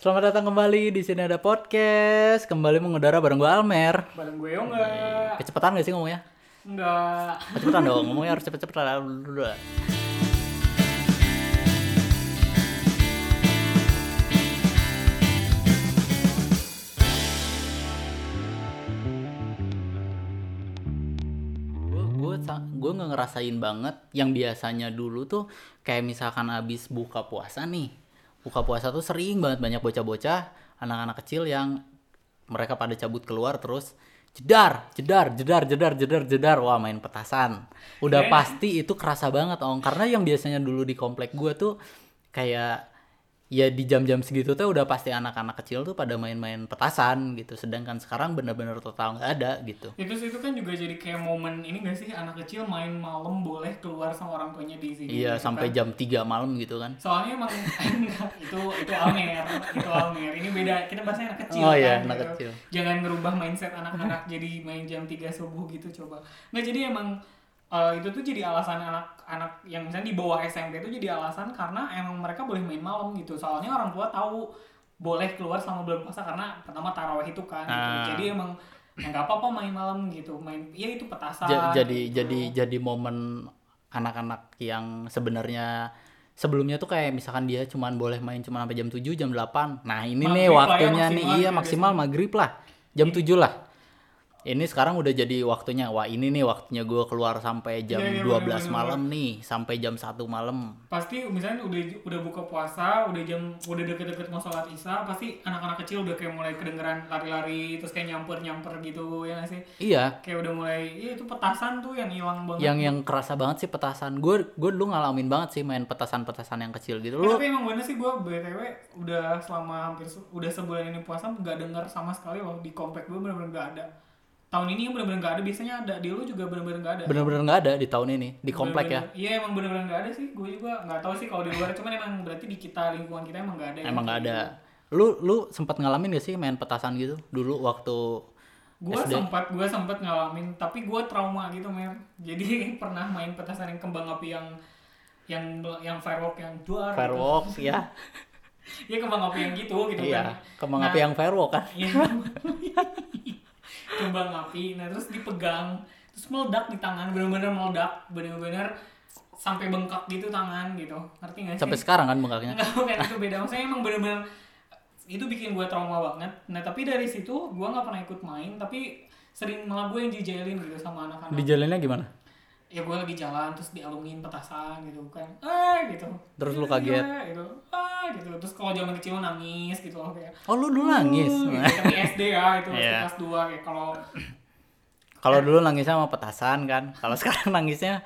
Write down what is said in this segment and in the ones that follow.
Selamat datang kembali di sini ada podcast. Kembali mengudara bareng gue Almer. Bareng gue yo enggak? Kecepatan gak sih ngomongnya? Enggak. Kecepatan dong, ngomongnya harus cepet-cepet gue gue nggak ngerasain banget yang biasanya dulu tuh kayak misalkan abis buka puasa nih buka puasa tuh sering banget banyak bocah-bocah anak-anak kecil yang mereka pada cabut keluar terus jedar jedar jedar jedar jedar jedar. Wah main petasan. Udah Yeah. pasti itu kerasa banget ong. Karena yang biasanya dulu di komplek gue tuh kayak ya di jam-jam segitu tuh udah pasti anak-anak kecil tuh pada main-main petasan gitu sedangkan sekarang bener-bener total nggak ada gitu Itu itu kan juga jadi kayak momen ini gak sih anak kecil main malam boleh keluar sama orang tuanya di sini. iya gitu sampai kan. jam 3 malam gitu kan Soalnya emang enggak, itu itu Almer, itu Almer. Ini beda, kita bahasnya anak kecil Oh kan. iya, anak gitu. kecil. Jangan ngerubah mindset anak-anak jadi main jam 3 subuh gitu coba. Nggak jadi emang eh, itu tuh jadi alasan anak-anak yang misalnya di bawah SMP itu jadi alasan karena emang mereka boleh main malam gitu. Soalnya orang tua tahu boleh keluar sama bulan puasa karena pertama taraweh itu kan. gitu. Ah. Jadi emang ya nggak apa-apa main malam gitu. Main ya itu petasan. Ja- jadi gitu. jadi jadi momen anak-anak yang sebenarnya sebelumnya tuh kayak misalkan dia cuman boleh main cuma sampai jam 7 jam 8 nah ini nih Maghrib lah ya, waktunya nih maksimal iya gitu maksimal maghrib lah jam 7 lah ini sekarang udah jadi waktunya wah ini nih waktunya gue keluar sampai jam Iya, iya, 12 bener-bener. malam nih sampai jam 1 malam. Pasti misalnya udah udah buka puasa udah jam udah deket-deket mau sholat isya pasti anak-anak kecil udah kayak mulai kedengeran lari-lari terus kayak nyamper-nyamper gitu ya nggak sih? Iya. Kayak udah mulai iya itu petasan tuh yang hilang banget. Yang yang kerasa banget sih petasan. Gue gue dulu ngalamin banget sih main petasan-petasan yang kecil gitu. Eh, lu tapi emang bener sih gue btw udah selama hampir udah sebulan ini puasa nggak dengar sama sekali loh di komplek gue bener-bener nggak ada tahun ini bener-bener nggak ada biasanya ada di lu juga bener-bener nggak ada bener-bener nggak ada di tahun ini di komplek ya Bener-bener- iya emang bener-bener nggak ada sih gue juga nggak tahu sih kalau di luar cuman emang berarti di kita lingkungan kita emang nggak ada yang Emang nggak ada. Lu lu sempat ngalamin gak sih main petasan gitu dulu waktu gue sempat gue sempat ngalamin tapi gue trauma gitu mer jadi pernah main petasan yang kembang api yang yang yang firework yang duar fireworks ya? gitu. ya kembang api yang gitu gitu Iya, kan kembang Nah, api yang firework kan? iya. kembang api nah terus dipegang terus meledak di tangan bener-bener meledak bener-bener sampai bengkak gitu tangan gitu ngerti nggak sih Sampai sekarang kan bengkaknya. Bukan itu beda. Maksudnya emang bener-bener itu bikin gue trauma banget. Nah tapi dari situ gue nggak pernah ikut main, tapi sering malah gue yang dijailin gitu sama anak-anak. Dijalinnya gimana? Ya gue lagi jalan terus dialungin petasan gitu kan, ah gitu. Terus lu Iya, kaget? iya, gitu, ah gitu. Terus kalau zaman kecil nangis gitu loh kayak. Oh lu dulu nangis. "Uh," gitu. Tapi SD ya itu SD Iya. kelas 2 kayak kalau Kalau dulu nangisnya sama petasan kan. Kalau sekarang nangisnya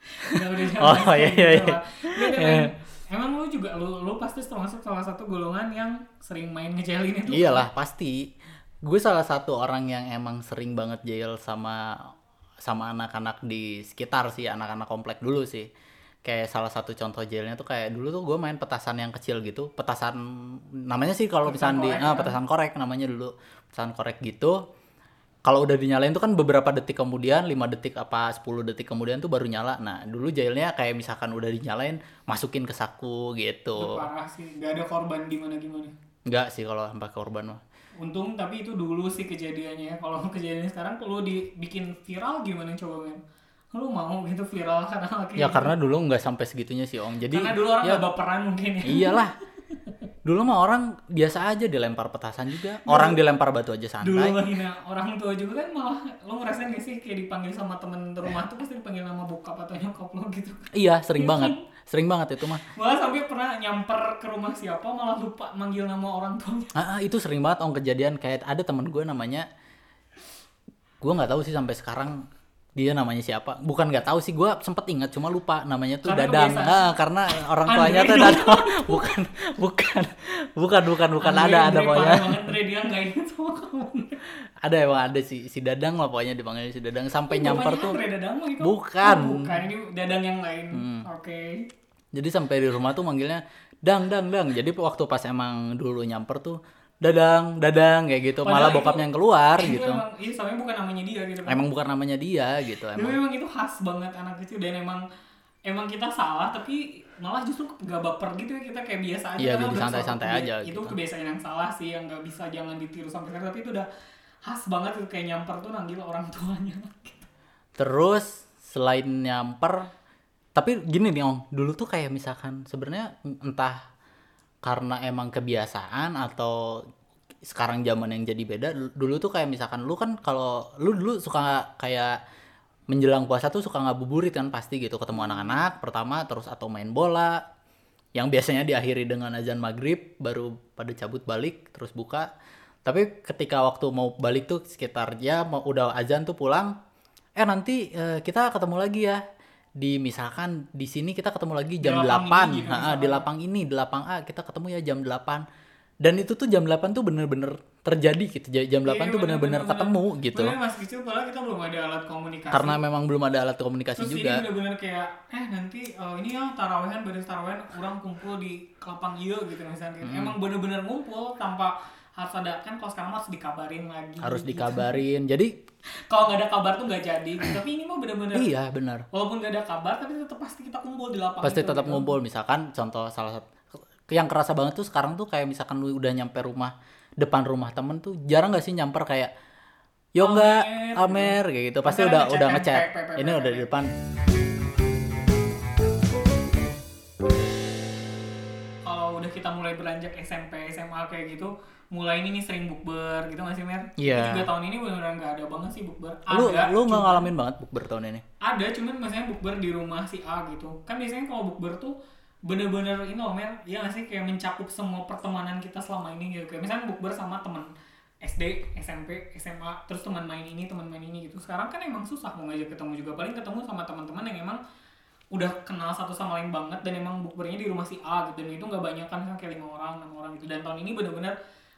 Oh, SD iya, gitu iya. Iya, Iya. Emang lu juga lu lu pasti termasuk salah satu golongan yang sering main ngejailin itu. iyalah pasti. Gue salah satu orang yang emang sering banget jail sama sama anak-anak di sekitar sih, anak-anak komplek dulu sih. Kayak salah satu contoh jailnya tuh kayak dulu tuh gue main petasan yang kecil gitu, petasan namanya sih kalau misalnya di ah, kan? petasan korek namanya dulu, petasan korek gitu. Kalau udah dinyalain tuh kan beberapa detik kemudian, 5 detik apa 10 detik kemudian tuh baru nyala. Nah, dulu jailnya kayak misalkan udah dinyalain, masukin ke saku Itu gitu. parah sih, nggak ada korban gimana gimana. Enggak sih kalau sampai korban mah. Untung tapi itu dulu sih kejadiannya. Kalau kejadiannya sekarang perlu dibikin viral gimana coba men? Lu mau gitu viral karena lagi Ya karena dulu nggak sampai segitunya sih Om. Jadi karena dulu orang ya nggak baperan mungkin ya. iyalah. Dulu mah orang biasa aja dilempar petasan juga. Orang dilempar batu aja Dulu santai. menghina orang tua juga kan malah lu ngerasain gak sih kayak dipanggil sama temen rumah tuh pasti dipanggil nama bokap atau nyokap lo gitu. Iya, sering banget. Sering banget itu mah. Malah sampai pernah nyamper ke rumah siapa malah lupa manggil nama orang tuanya. Ah, ah, itu sering banget Om kejadian kayak ada temen gue namanya gue nggak tahu sih sampai sekarang dia namanya siapa bukan nggak tahu sih gue sempet ingat cuma lupa namanya tuh Karena dadang kebiasaan. ah karena orang tuanya tuh dadang bukan bukan bukan bukan bukan Andre- ada ada Andre pokoknya parah banget Andre, dia nggak ingat sama kamu. ada emang ada si si dadang lah pokoknya dipanggil si dadang sampai Oh, nyamper tuh Andre Dadang? Bukan. Hmm. Oh, bukan, ini dadang yang lain. Oke. Jadi sampai di rumah tuh manggilnya dang dang dang. Jadi waktu pas emang dulu nyamper tuh dadang dadang kayak gitu. Malah Padahal itu- bokapnya yang keluar Itu gitu. emang, iya soalnya bukan namanya dia gitu kan. Emang bukan namanya dia gitu Tapi emang. itu khas banget anak kecil dan emang emang kita salah tapi malah justru nggak baper gitu ya kita kayak biasa aja Iya, karena jadi santai-santai aja itu gitu. kebiasaan yang salah sih yang nggak bisa jangan ditiru sampai sekarang tapi itu udah khas banget tuh kayak nyamper tuh nanggil orang tuanya Terus selain nyamper, tapi gini nih om, dulu tuh kayak misalkan sebenarnya entah karena emang kebiasaan atau sekarang zaman yang jadi beda. Dulu tuh kayak misalkan lu kan kalau lu dulu suka kayak menjelang puasa tuh suka ngabuburit kan pasti gitu ketemu anak-anak pertama terus atau main bola yang biasanya diakhiri dengan azan maghrib baru pada cabut balik terus buka tapi ketika waktu mau balik tuh sekitar ya mau udah azan tuh pulang eh nanti eh, kita ketemu lagi ya di misalkan di sini kita ketemu lagi jam lapang 8 ini Ha, misalkan. di lapang ini di lapang A kita ketemu ya jam 8 dan itu tuh jam 8 tuh bener-bener terjadi gitu. Ja- jam 8 Iya, tuh bener-bener ketemu gitu. Bener masih kecil padahal kita belum ada alat komunikasi. Karena memang belum ada alat komunikasi Terus juga. ini bener-bener kayak eh nanti eh, ini ya tarawehan beres tarawehan orang kumpul di kelapang iya gitu misalnya. Hmm. emang bener-bener ngumpul tanpa harus ada kan kalau sekarang harus dikabarin lagi harus gitu. dikabarin. Jadi kalau nggak ada kabar tuh nggak jadi. Gitu. tapi ini mah bener-bener iya benar walaupun nggak ada kabar tapi tetap pasti kita kumpul di lapangan pasti tetap gitu. ngumpul. Misalkan contoh salah satu yang kerasa banget tuh sekarang tuh kayak misalkan lu udah nyampe rumah depan rumah temen tuh jarang gak sih nyamper kayak yo enggak Amer, Amer kayak gitu. Pasti udah udah chat, ngechat. pe, ini udah di depan. Kalau udah kita mulai beranjak SMP SMA kayak gitu mulai ini nih sering bukber gitu nggak sih Mer? Iya. Tiga tahun ini benar-benar nggak ada banget sih bukber. lu Ada, lu cuma- ngalamin banget bukber tahun ini ada cuman misalnya bukber di rumah si A gitu kan biasanya kalau bukber tuh bener-bener ini loh Mer ya nggak sih kayak mencakup semua pertemanan kita selama ini gitu kayak misalnya bukber sama teman SD, SMP, SMA, terus teman main ini, teman main ini gitu. Sekarang kan emang susah mau ngajak ketemu juga. Paling ketemu sama teman-teman yang emang udah kenal satu sama lain banget dan emang bukbernya di rumah si A gitu dan itu nggak banyak kan kayak lima orang enam orang gitu dan tahun ini bener-bener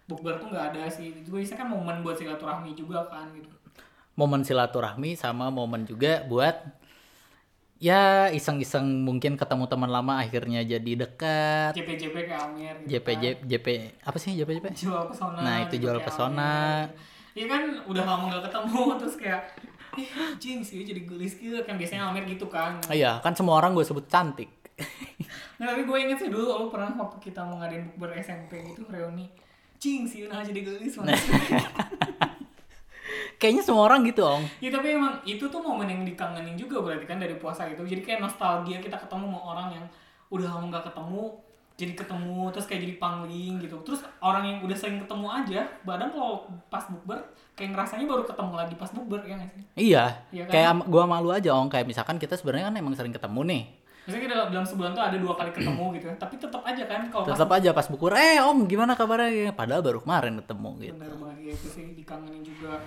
bukber tuh nggak ada sih. Itu biasanya kan momen buat silaturahmi juga kan gitu. Momen silaturahmi sama momen juga buat ya iseng-iseng mungkin ketemu teman lama akhirnya jadi dekat. JP-JP kayak Amir gitu JP kan. JP apa sih JP JP jual pesona Nah, itu gitu, jual kayak pesona. Iya kan udah lama gak ketemu terus kayak ih anjing sih jadi gelis gitu. Kan biasanya Amir gitu kan. Iya kan semua orang gue sebut cantik. Nah tapi gue inget sih dulu lu pernah waktu kita mau ngadain bukber SMP gitu reuni cing sih nah jadi gelis banget kayaknya semua orang gitu om ya tapi emang itu tuh momen yang dikangenin juga berarti kan dari puasa itu. Jadi kayak nostalgia kita ketemu sama orang yang udah lama gak ketemu jadi ketemu terus kayak jadi pangling gitu. Terus orang yang udah sering ketemu aja badan kalau pas bukber kayak ngerasanya baru ketemu lagi pas bukber ya nggak sih? Iya, Iya kan? kayak gua malu aja om. Kayak misalkan kita sebenarnya kan emang sering ketemu nih. Misalnya dalam, dalam sebulan tuh ada dua kali ketemu gitu ya tapi tetap aja kan kalau pas Tetap aja pas bukur, eh om gimana kabarnya? Padahal baru kemarin ketemu gitu. bener banget ya itu sih dikangenin juga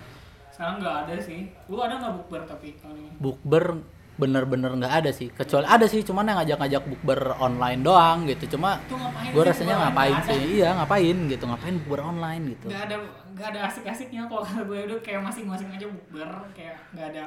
sekarang nggak ada sih lu ada nggak bukber tapi ini Bukber bener-bener nggak ada sih. Kecuali ada sih, cuman yang ngajak-ngajak bukber online doang gitu. Cuma sih rasanya ngapain Nggak ada. sih? Iya ngapain gitu? Ngapain bukber online gitu? nggak ada nggak ada asik-asiknya kalau gue udah kayak masing-masing aja bukber kayak nggak ada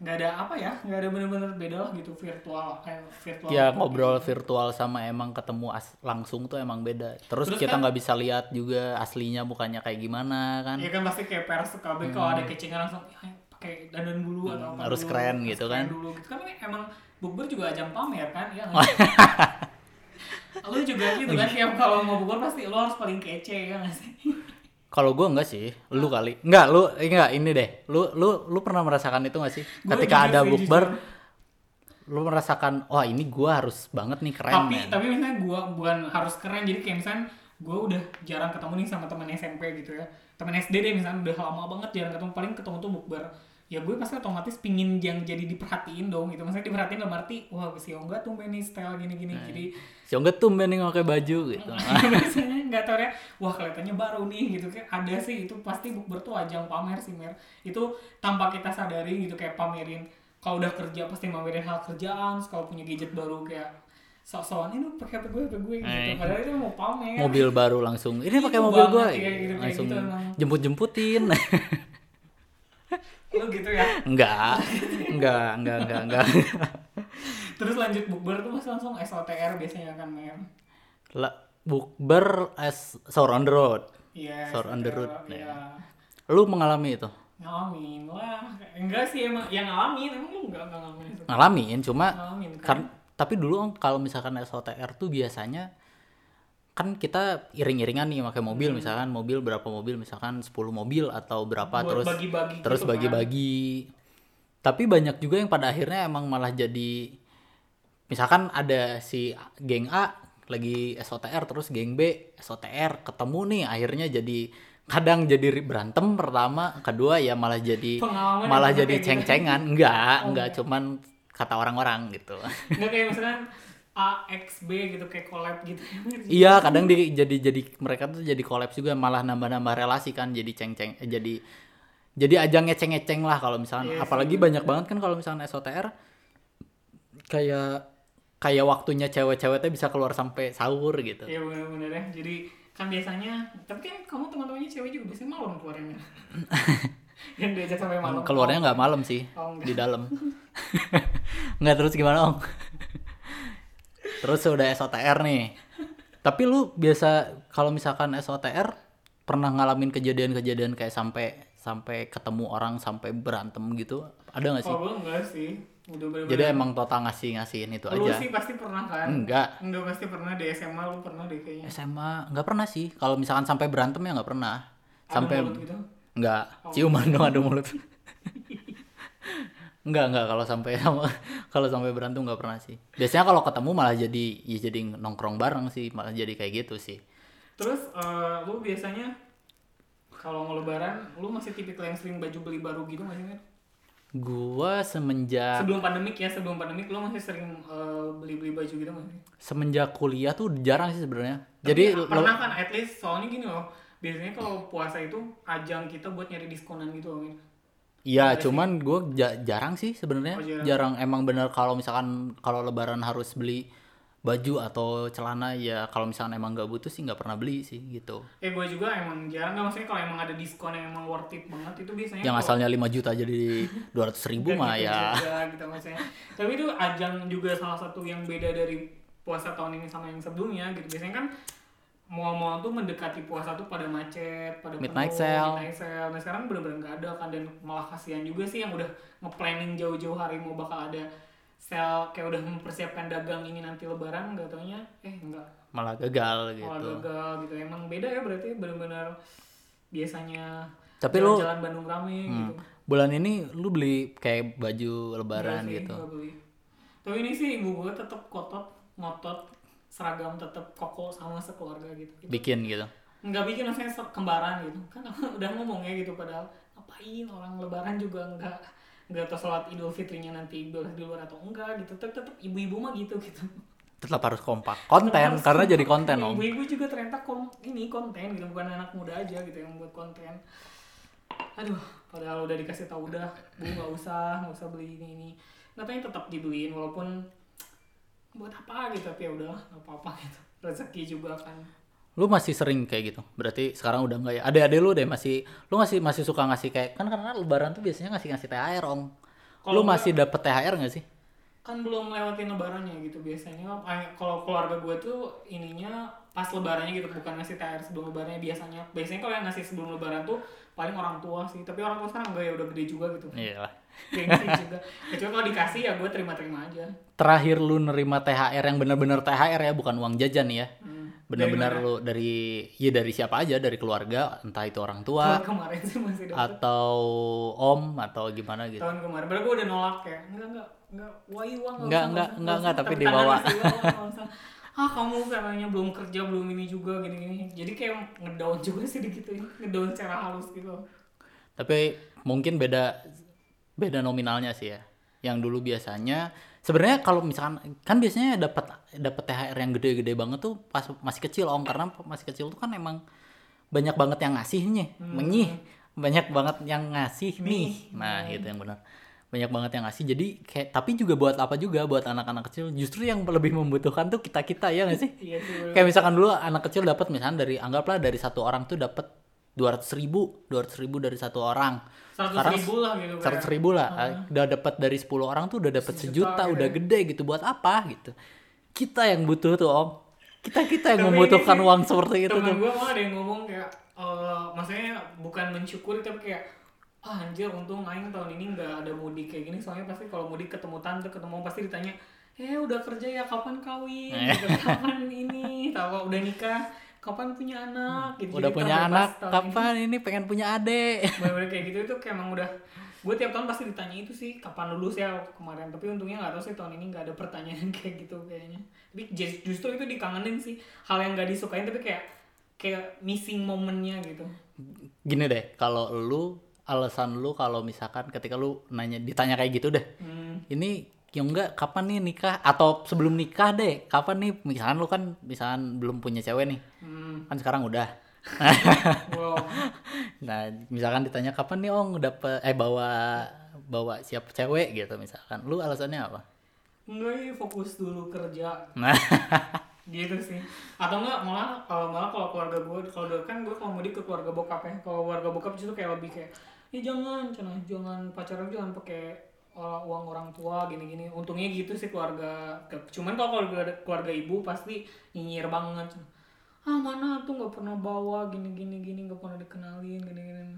nggak ada apa ya nggak ada bener-bener beda lah gitu virtual kayak virtual Ya ngobrol virtual sama emang ketemu as- langsung tuh emang beda. Terus, Terus kita kan- nggak bisa lihat juga aslinya mukanya kayak gimana kan? ya kan pasti kayak pers KB kalau ada kecengan langsung "Ya, pakai dandan dulu atau apa Hmm. harus dulu, keren harus gitu keren kan. dulu gitu kan emang bukber juga ajang pamer kan ya lu juga gitu kan tiap kalau mau bukber pasti lu harus paling kece ya nggak sih Kalau gue enggak sih, lu kali. Enggak, lu enggak ini deh. Lu lu lu pernah merasakan itu gak sih? Gua Ketika ada bukber, lu merasakan, wah ini gua harus banget nih keren tapi men. tapi misalnya gue bukan harus keren jadi kayak misalnya gue udah jarang ketemu nih sama teman SMP gitu ya teman SD deh misalnya udah lama banget jarang ketemu paling ketemu tuh bukber ya gue pasti otomatis pingin yang jadi diperhatiin dong gitu maksudnya diperhatiin dalam arti wah si Ongga tuh main nih style gini-gini Nah. jadi Si Ongga tuh nih pakai baju gitu. biasanya nggak tahu ya wah kelihatannya baru nih gitu kan ada sih itu pasti bukber tuh ajang pamer sih mer itu tanpa kita sadari gitu kayak pamerin kalau udah kerja pasti pamerin hal kerjaan kalau punya gadget baru kayak sok-sokan ini pakai HP gue HP gue gitu Eh. padahal itu mau pamer mobil baru langsung. Ini Itu pakai mobil kayak gitu, kayak langsung gitu jemput-jemputin. lu gitu ya enggak. Enggak, enggak, enggak, enggak. terus lanjut bukber tuh masih langsung SOTR biasanya kan mer Lah, bukber as sore on the road. iya Sore on the road, iya ya. Lu mengalami itu? ngalamin lah enggak sih emang yang ngalamin emang lu enggak enggak ngalamin itu Ngalamin, cuma ngalamin kan tapi dulu kalau misalkan SOTR tuh biasanya kan kita iring-iringan nih pakai mobil misalkan mobil berapa mobil misalkan 10 mobil atau berapa Buat terus bagi-bagi terus gitu kan. bagi-bagi tapi banyak juga yang pada akhirnya emang malah jadi misalkan ada si geng A lagi SOTR terus geng B SOTR ketemu nih akhirnya jadi kadang jadi berantem pertama kedua ya malah jadi Pengalaman malah jadi gitu. ceng-cengan enggak Oh, enggak enggak. cuman kata orang-orang gitu nggak kayak misalkan A X B gitu kayak collab gitu Iya, kadang di, jadi jadi mereka tuh jadi collab juga malah nambah-nambah relasi kan jadi ceng-ceng eh, jadi jadi ajang ngeceng-ngeceng lah kalau misalnya sih, apalagi banyak banget kan kalau misalnya SOTR kayak kayak waktunya cewek-cewek tuh bisa keluar sampai sahur gitu. Iya bener-bener ya. Jadi kan biasanya, tapi kan kamu teman-temannya cewek juga biasanya malam keluarnya. yang diajak sampai malam. Keluarnya nggak malam sih Oh, enggak. di dalam. nggak terus gimana, Om? Terus udah SOTR nih. Tapi lu biasa kalau misalkan SOTR pernah ngalamin kejadian-kejadian kayak sampai sampai ketemu orang sampai berantem gitu? Ada nggak sih? Oh, enggak sih. Udah bener-bener. Jadi emang total ngasih-ngasihin itu lu aja. sih pasti pernah kan? Enggak. Enggak pasti pernah di SMA lu pernah deh kayaknya. SMA nggak pernah sih. Kalau misalkan sampai berantem ya nggak pernah. Sampai Adu mulut gitu. Enggak, ciuman dong adu mulut. Enggak, enggak kalau sampai sama kalau sampai berantem enggak pernah sih. Biasanya kalau ketemu malah jadi ya jadi nongkrong bareng sih, malah jadi kayak gitu sih. Terus eh, lu biasanya kalau mau lebaran, lu masih tipikal yang sering baju beli baru gitu masih kan? Gua semenjak Sebelum pandemik ya, sebelum pandemik lu masih sering eh, beli-beli baju gitu masih? semenjak kuliah tuh jarang sih sebenarnya. Jadi lo- pernah kan at least soalnya gini loh. Biasanya kalau puasa itu ajang kita buat nyari diskonan gitu loh. Iya, sih. cuman gue jarang sih sebenarnya. Oh, jarang. jarang. emang bener kalau misalkan kalau lebaran harus beli baju atau celana ya kalau misalkan emang nggak butuh sih nggak pernah beli sih gitu. Eh gue juga emang jarang nggak maksudnya kalau emang ada diskon yang emang worth it banget itu biasanya Yang asalnya 5 juta jadi 200 ribu mah gitu ya. juga, gitu maksudnya. Tapi itu ajang juga salah satu yang beda dari puasa tahun ini sama yang sebelumnya gitu. Biasanya kan mall-mall tuh mendekati puasa tuh pada macet, pada Midnight penuh, sale. midnight sale. Nah sekarang bener-bener nggak ada kan dan malah kasihan juga sih yang udah nge-planning jauh-jauh hari mau bakal ada sale kayak udah mempersiapkan dagang ini nanti lebaran nggak taunya eh enggak Malah gagal gitu. malah gagal gitu emang beda ya berarti bener-bener biasanya Tapi lu jalan Bandung rame gitu bulan ini lu beli kayak baju lebaran Enggak sih, gitu. beli. Tapi ini sih ibu gue tetap kotot, ngotot, seragam tetap koko sama sekeluarga gitu. Bikin gitu. Nggak bikin maksudnya kembaran gitu. Kan udah ngomong ya gitu padahal ngapain orang lebaran juga nggak nggak tahu sholat idul fitrinya nanti ibadah di luar atau enggak gitu. Tetap tetap ibu-ibu mah gitu gitu. Tetap harus kompak. Konten Harus karena kompak. jadi konten om. Ibu-ibu juga ternyata kom ini konten gitu bukan anak muda aja gitu yang buat konten. Aduh, padahal udah dikasih tahu udah, bu nggak usah, nggak usah beli ini ini. Katanya tetap dibeliin walaupun buat apa gitu tapi ya udahlah nggak apa-apa gitu rezeki juga kan Lu masih sering kayak gitu. Berarti sekarang udah enggak ya. Ada-ada lu deh masih lu masih masih suka ngasih kayak kan karena lebaran tuh biasanya ngasih ngasih THR om. Kalau Lu masih dapet THR nggak sih? kan belum lewatin lebarannya gitu biasanya kalau keluarga gue tuh ininya pas lebarannya gitu bukan ngasih THR sebelum lebarannya biasanya. Biasanya kalau yang ngasih sebelum lebaran tuh paling orang tua sih tapi orang tua sekarang enggak ya udah gede juga gitu. Iya lah. gengsi juga. Kecuali kalau dikasih ya gue terima-terima aja. Terakhir lu nerima THR yang bener-bener THR ya, bukan uang jajan ya. Hmm. Bener-bener Dari lu dari ya dari siapa aja, dari keluarga, entah itu orang tua tahun kemarin sih masih dapet. atau om atau gimana gitu. tahun kemarin. Padahal gue udah nolak ya. Enggak enggak enggak. Wah uang Enggak, usah, enggak, enggak, enggak, tapi dibawa. Ah kamu katanya belum kerja belum ini juga gini gini jadi kayak ngedown juga sih digituin ngedown secara halus gitu Tapi mungkin beda beda nominalnya sih ya. Yang dulu biasanya sebenarnya kalau misalkan kan biasanya dapat dapat THR yang gede-gede banget tuh pas masih kecil om karena masih kecil tuh kan emang banyak banget yang ngasihnya, menyih. Banyak banget yang ngasih nih. Nah, itu yang benar. Banyak banget yang ngasih. Jadi kayak tapi juga buat apa juga buat anak-anak kecil. Justru yang lebih membutuhkan tuh kita-kita ya nggak sih? iya. Kayak misalkan dulu anak kecil dapat misalnya dari anggaplah dari satu orang tuh dapat dua ratus ribu, dua ribu dari satu orang. seratus Sekarang ribu lah gitu kayak. Seratus ribu lah, udah dapat dari 10 orang tuh udah dapat sejuta, gitu udah ya. gede gitu buat apa gitu. Kita yang butuh tuh om, kita kita yang Tapi membutuhkan sih, uang seperti itu temen tuh. gue malah ada yang ngomong kayak eh, maksudnya bukan mensyukuri tapi kayak ah anjir untung aing tahun ini nggak ada mudik kayak gini. Soalnya pasti kalau mudik ketemu tante ketemu pasti ditanya eh udah kerja ya? Kapan kawin? Eh. gitu, kapan ini? Tahu udah nikah? Kapan punya anak? Gitu. Udah Jadi punya anak ini. kapan ini? Pengen punya adik. Bener-bener kayak gitu itu kayak emang udah gue tiap tahun pasti ditanya itu sih kapan lulus ya kemarin? Tapi untungnya nggak tahu sih tahun ini nggak ada pertanyaan kayak gitu kayaknya. Tapi ju- justru itu dikangenin sih hal yang nggak disukain tapi kayak kayak missing momennya gitu. Gini deh kalau lu alasan lu kalau misalkan ketika lu nanya ditanya kayak gitu deh. Hmm. ini yang enggak kapan nih nikah? Atau sebelum nikah deh kapan nih? Misalkan lu kan misalkan belum punya cewek nih. Hmm. kan sekarang udah. Wow. Nah misalkan ditanya kapan nih ong dapet eh bawa bawa siap cewek? Gitu misalkan. Lu alasannya apa? Enggak fokus dulu kerja. Nah. Gitu sih. Atau enggak malah kalau malah kalau keluarga gue kalau dulu kan gue kalau mudik ke keluarga bokap ya. Kalau keluarga bokap justru kayak lebih kayak ya jangan jangan jangan pacaran jangan pakai uang orang tua gini-gini. Untungnya gitu sih keluarga cuman kalau keluarga keluarga ibu pasti nyinyir banget. Ah mana tuh nggak pernah bawa gini gini gini nggak pernah dikenalin gini gini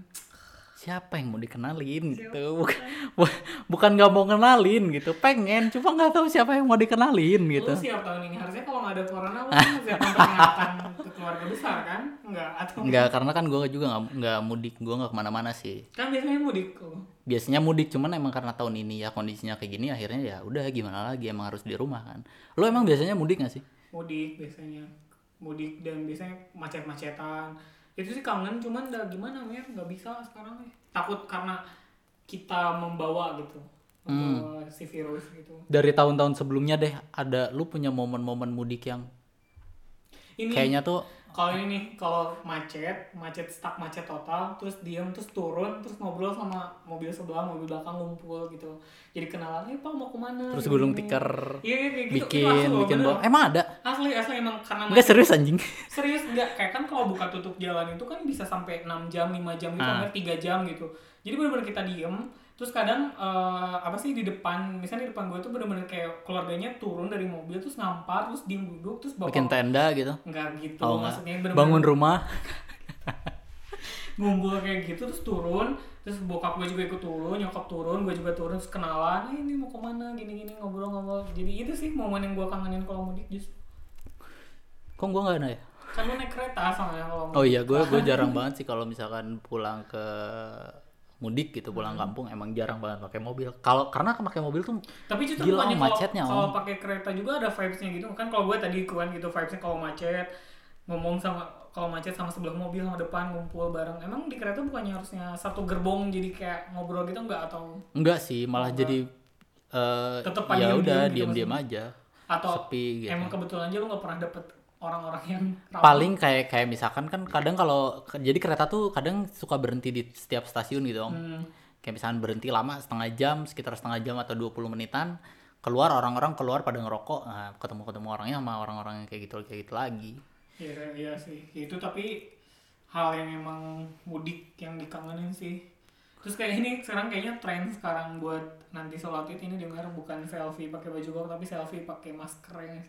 siapa yang mau dikenalin gitu? bukan bu- bukan nggak mau kenalin gitu. Pengen cuma nggak tahu siapa yang mau dikenalin gitu. Lu siap tahun ini? Harusnya kalau nggak ada corona lu siap memperkenalkan ke keluarga besar kan? Enggak atau nggak karena kan gue juga nggak nggak mudik gue nggak ke mana-mana sih. Kan biasanya mudik lu biasanya mudik cuman emang karena tahun ini ya kondisinya kayak gini akhirnya ya udah gimana lagi? Emang harus di rumah kan? Lo emang biasanya mudik gak sih? Mudik biasanya. Mudik dan biasanya macet-macetan itu sih kangen cuman udah gimana mer nggak bisa sekarang ya takut karena kita membawa gitu. Membawa si virus gitu. Dari tahun-tahun sebelumnya deh ada lu punya momen-momen mudik yang ini kayaknya tuh kalau ini nih kalau macet macet stuck macet total terus diam terus turun terus ngobrol sama mobil sebelah mobil belakang ngumpul gitu. Jadi kenalan eh pak mau ke mana? Terus gulung gini." tikar. Iya iya, kayak gitu. Itu bikin asli loh, bikin bola emang ada? Asli asli emang karena enggak serius anjing. Serius enggak. Kayak kan kalau buka tutup jalan itu kan bisa sampai 6 jam 5 jam gitu Ah. sampai 3 jam gitu. Jadi benar-benar kita diem terus kadang eh, apa sih di depan misalnya di depan gue tuh benar-benar kayak keluarganya turun dari mobil terus ngampar terus diem duduk terus bapak bikin tenda gitu? Enggak gitu Oh, maksudnya bener-bener bangun rumah. Ngumpul kayak gitu terus turun terus bokap gue juga ikut turun nyokap turun gue juga turun terus kenalan eh, ini mau ke mana? Gini-gini ngobrol-ngobrol. Jadi itu sih momen yang gue kangenin kalau mudik justru kok gua nggak ada ya? Kan lu naik kereta soalnya kalau mudik oh iya gue gue jarang banget sih kalau misalkan pulang ke mudik gitu pulang Hmm. kampung emang jarang banget pakai mobil kalau karena pakai mobil tuh Tapi justru Gila, bukannya macetnya, kalau pakai kereta juga ada vibes-nya gitu. Kan kalau gue tadi kuan gitu vibes-nya kalau macet ngomong sama kalau macet sama sebelah mobil sama depan ngumpul bareng. Emang di kereta bukannya harusnya satu gerbong jadi kayak ngobrol gitu enggak atau enggak sih malah jadi eh Tetep ya udah gitu diam-diam aja atau sepi gitu emang kebetulan aja lu nggak pernah dapet orang-orang yang ramah? paling kayak kayak misalkan kan kadang kalau jadi kereta tuh kadang suka berhenti di setiap stasiun gitu om Hmm. kayak misalkan berhenti lama setengah jam sekitar setengah jam atau 20 menitan keluar orang-orang keluar pada ngerokok nah ketemu ketemu orangnya sama orang-orang yang kayak gitu kayak gitu lagi Iya, iya sih. Itu tapi hal yang emang mudik yang dikangenin sih. Terus kayak ini sekarang kayaknya tren sekarang buat nanti sholat id ini dengar bukan selfie pakai baju koko tapi selfie pakai masker ya.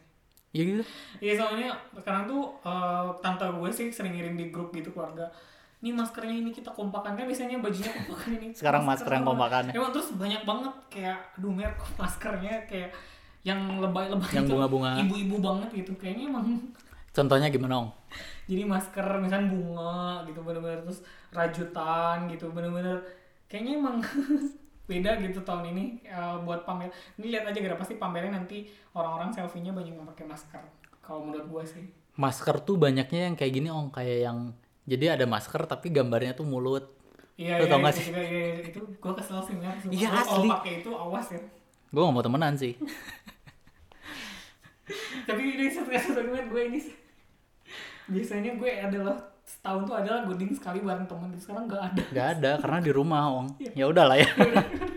Nggak sih? ya gitu Iya soalnya sekarang tuh eh, tante gue sih sering ngirim di grup gitu keluarga. Ini maskernya ini kita kompakan kan biasanya bajunya kompakan ini. Sekarang masker yang kompakan. Emang terus banyak banget kayak aduh mer kok maskernya kayak yang lebay-lebay Yang bunga-bunga. ibu-ibu banget gitu kayaknya emang contohnya gimana om jadi masker misalnya bunga gitu bener-bener terus rajutan gitu bener-bener kayaknya emang beda gitu tahun ini eh, buat pamer ini lihat aja gara pasti pamernya nanti orang-orang selfie-nya banyak yang pakai masker kalau menurut gua sih masker tuh banyaknya yang kayak gini om kayak yang jadi ada masker tapi gambarnya tuh mulut iya iya tau gak itu sih? juga, iya, iya, itu gua kesel sih. Sumpah. Iya, Lu kalau asli. pakai itu awas ya gue gak mau temenan sih tapi ini satu satu gue ini biasanya gue adalah setahun tuh adalah goding sekali bareng temen sekarang gak ada. Nggak ada karena di rumah om ya udahlah ya.